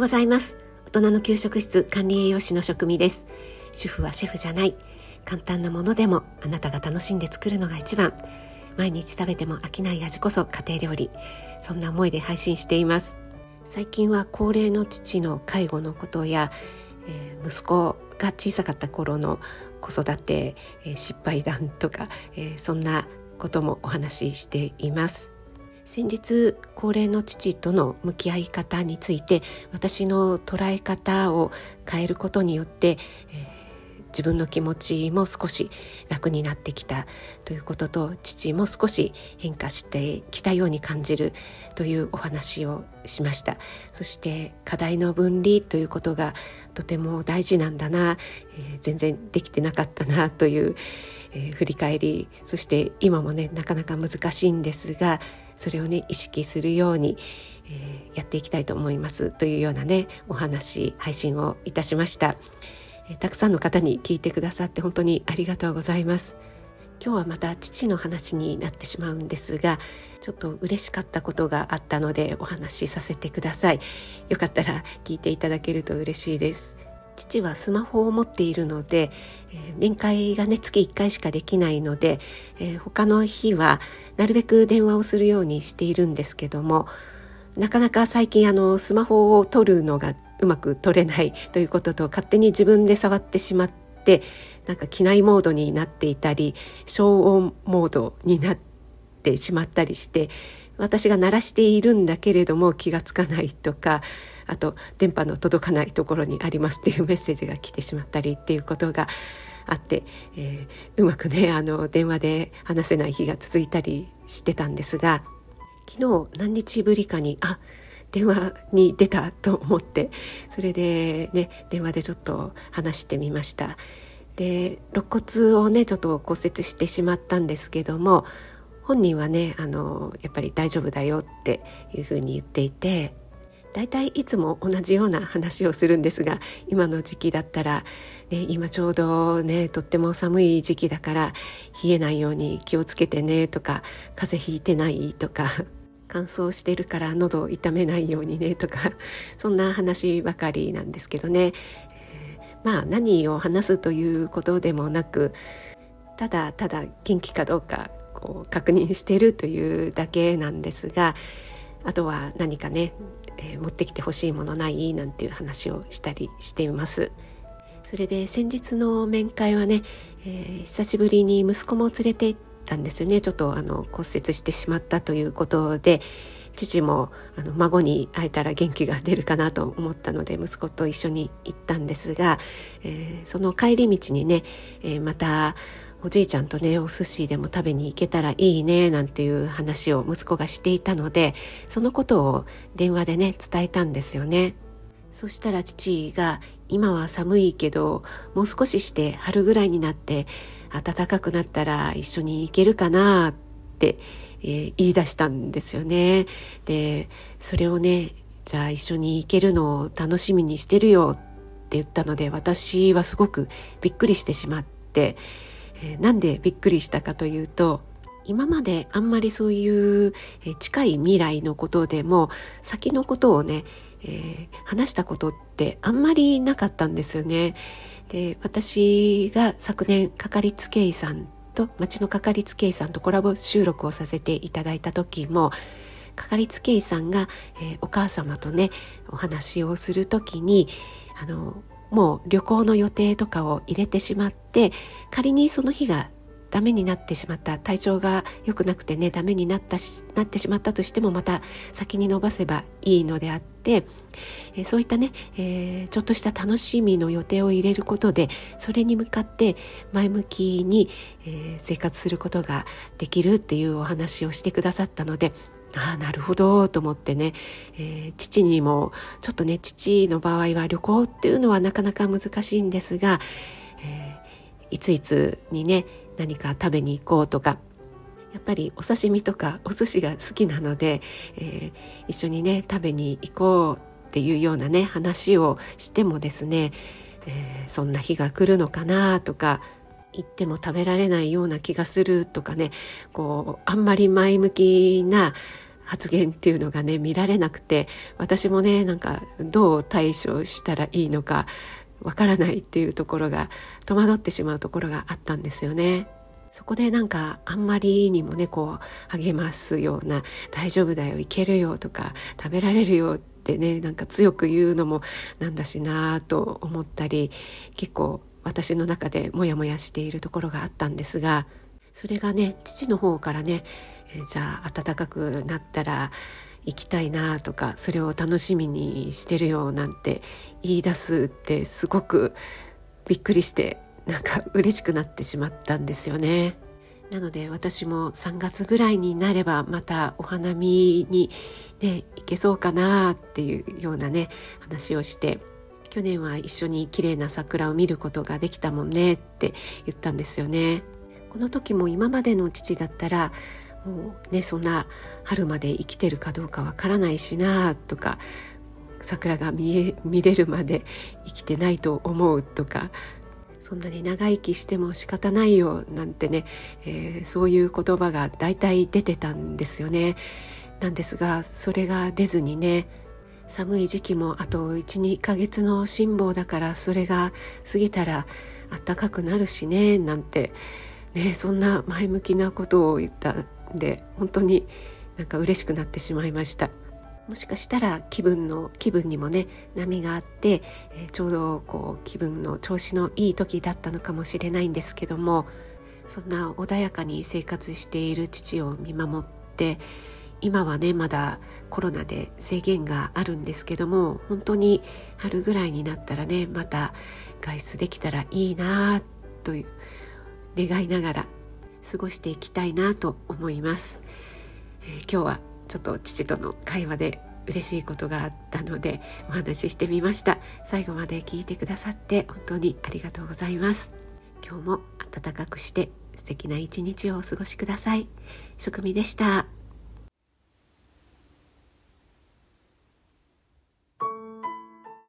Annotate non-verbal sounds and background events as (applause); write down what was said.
ようございます。大人の給食室管理栄養士の職味です。主婦はシェフじゃない。簡単なものでもあなたが楽しんで作るのが一番。毎日食べても飽きない味こそ家庭料理。そんな思いで配信しています。最近は高齢の父の介護のことや、えー、息子が小さかった頃の子育て、えー、失敗談とか、えー、そんなこともお話ししています。先日高齢の父との向き合い方について私の捉え方を変えることによって、えー自分の気持ちも少し楽になってきたということと父も少し変化してきたように感じるというお話をしました。そして課題の分離ということがとても大事なんだな、えー、全然できてなかったなという、えー、振り返りそして今もねなかなか難しいんですがそれをね意識するように、えー、やっていきたいと思いますというようなねお話配信をいたしました。えたくさんの方に聞いてくださって本当にありがとうございます。今日はまた父の話になってしまうんですがちょっと嬉しかったことがあったのでお話しさせてください。よかったら聞いていただけると嬉しいです。父はスマホを持っているので、えー、面会がね月1回しかできないので、えー、他の日はなるべく電話をするようにしているんですけどもなかなか最近あのスマホを取るのがうまく取れない (laughs) ということと勝手に自分で触ってしまってなんか機内モードになっていたり消音モードになってしまったりして私が鳴らしているんだけれども気がつかないとかあと電波の届かないところにありますっていうメッセージが来てしまったりっていうことがあって、えー、うまくねあの電話で話せない日が続いたりしてたんですが昨日何日ぶりかにあ電話に出たと思ってそれでね電話でちょっと話してみました。で肋骨をねちょっと骨折してしまったんですけども本人はねあのやっぱり大丈夫だよっていうふうに言っていて大体いつも同じような話をするんですが今の時期だったら、ね、今ちょうどねとっても寒い時期だから冷えないように気をつけてねとか風邪ひいてないとか乾燥してるから喉を痛めないようにねとかそんな話ばかりなんですけどね、えー、まあ何を話すということでもなくただただ元気かどうかこう確認してるというだけなんですがあとは何かね、えー、持ってきてほしいものないなんていう話をしたりしています。それで先日の面会はね、えー、久しぶりに息子も連れて行ったんですよねちょっとあの骨折してしまったということで父もあの孫に会えたら元気が出るかなと思ったので息子と一緒に行ったんですが、えー、その帰り道にね、えー、またおじいちゃんとねお寿司でも食べに行けたらいいねなんていう話を息子がしていたのでそのことを電話でね伝えたんですよね。そしたら父が今は寒いけどもう少しして春ぐらいになって暖かくなったら一緒に行けるかなって、えー、言い出したんですよね。でそれをねじゃあ一緒に行けるのを楽しみにしてるよって言ったので私はすごくびっくりしてしまって、えー、なんでびっくりしたかというと今まであんまりそういう近い未来のことでも先のことをね、えー、話したことってあんまりなかったんですよね。で私が昨年かかりつけ医さんと町のかかりつけ医さんとコラボ収録をさせていただいた時もかかりつけ医さんが、えー、お母様とねお話をする時にあのもう旅行の予定とかを入れてしまって仮にその日がダメになってしまった体調が良くなくてねダメになったしなってしまったとしてもまた先に伸ばせばいいのであって、え、そういったね、えー、ちょっとした楽しみの予定を入れることでそれに向かって前向きに、えー、生活することができるっていうお話をしてくださったのでああなるほどと思ってね、えー、父にもちょっとね父の場合は旅行っていうのはなかなか難しいんですが、えー、いついつにね何か食べに行こうとかやっぱりお刺身とかお寿司が好きなので、えー、一緒にね食べに行こうっていうようなね話をしてもですね、えー、そんな日が来るのかなとか行っても食べられないような気がするとかねこうあんまり前向きな発言っていうのがね見られなくて私もねなんかどう対処したらいいのかわからないっていうところが戸惑ってしまうところがあったんですよね。そこでなんかあんまりにもねこう励ますような「大丈夫だよいけるよ」とか「食べられるよ」ってねなんか強く言うのもなんだしなと思ったり結構私の中でモヤモヤしているところがあったんですがそれがね父の方からね、えじゃあ暖かくなったら行きたいなとかそれを楽しみにしてるよなんて言い出すってすごくびっくりしてなんか嬉しくなってしまったんですよね。なので私も3月ぐらいになればまたお花見にね行けそうかなっていうようなね話をして去年は一緒に綺麗な桜を見ることができたもんねって言ったんですよね。この時も今までの父だったらもうねそんな春まで生きてるかどうかわからないしなとか桜が見え見れるまで生きてないと思うとかそんなに長生きしても仕方ないよなんてね、えー、そういう言葉が大体出てたんですよね。なんですがそれが出ずにね寒い時期もあと12ヶ月の辛抱だからそれが過ぎたら暖かくなるしねなんて、ね、そんな前向きなことを言ったんで本当になんか嬉しくなってしまいました。もしかしたら気分の気分にもね波があって、えー、ちょうどこう気分の調子のいい時だったのかもしれないんですけどもそんな穏やかに生活している父を見守って今はねまだコロナで制限があるんですけども本当に春ぐらいになったらねまた外出できたらいいなという願いながら過ごしていきたいなと思います、えー、今日はちょっと父との会話で嬉しいことがあったのでお話ししてみました。最後まで聞いてくださって本当にありがとうございます。今日も暖かくして素敵な一日をお過ごしください。職味でした。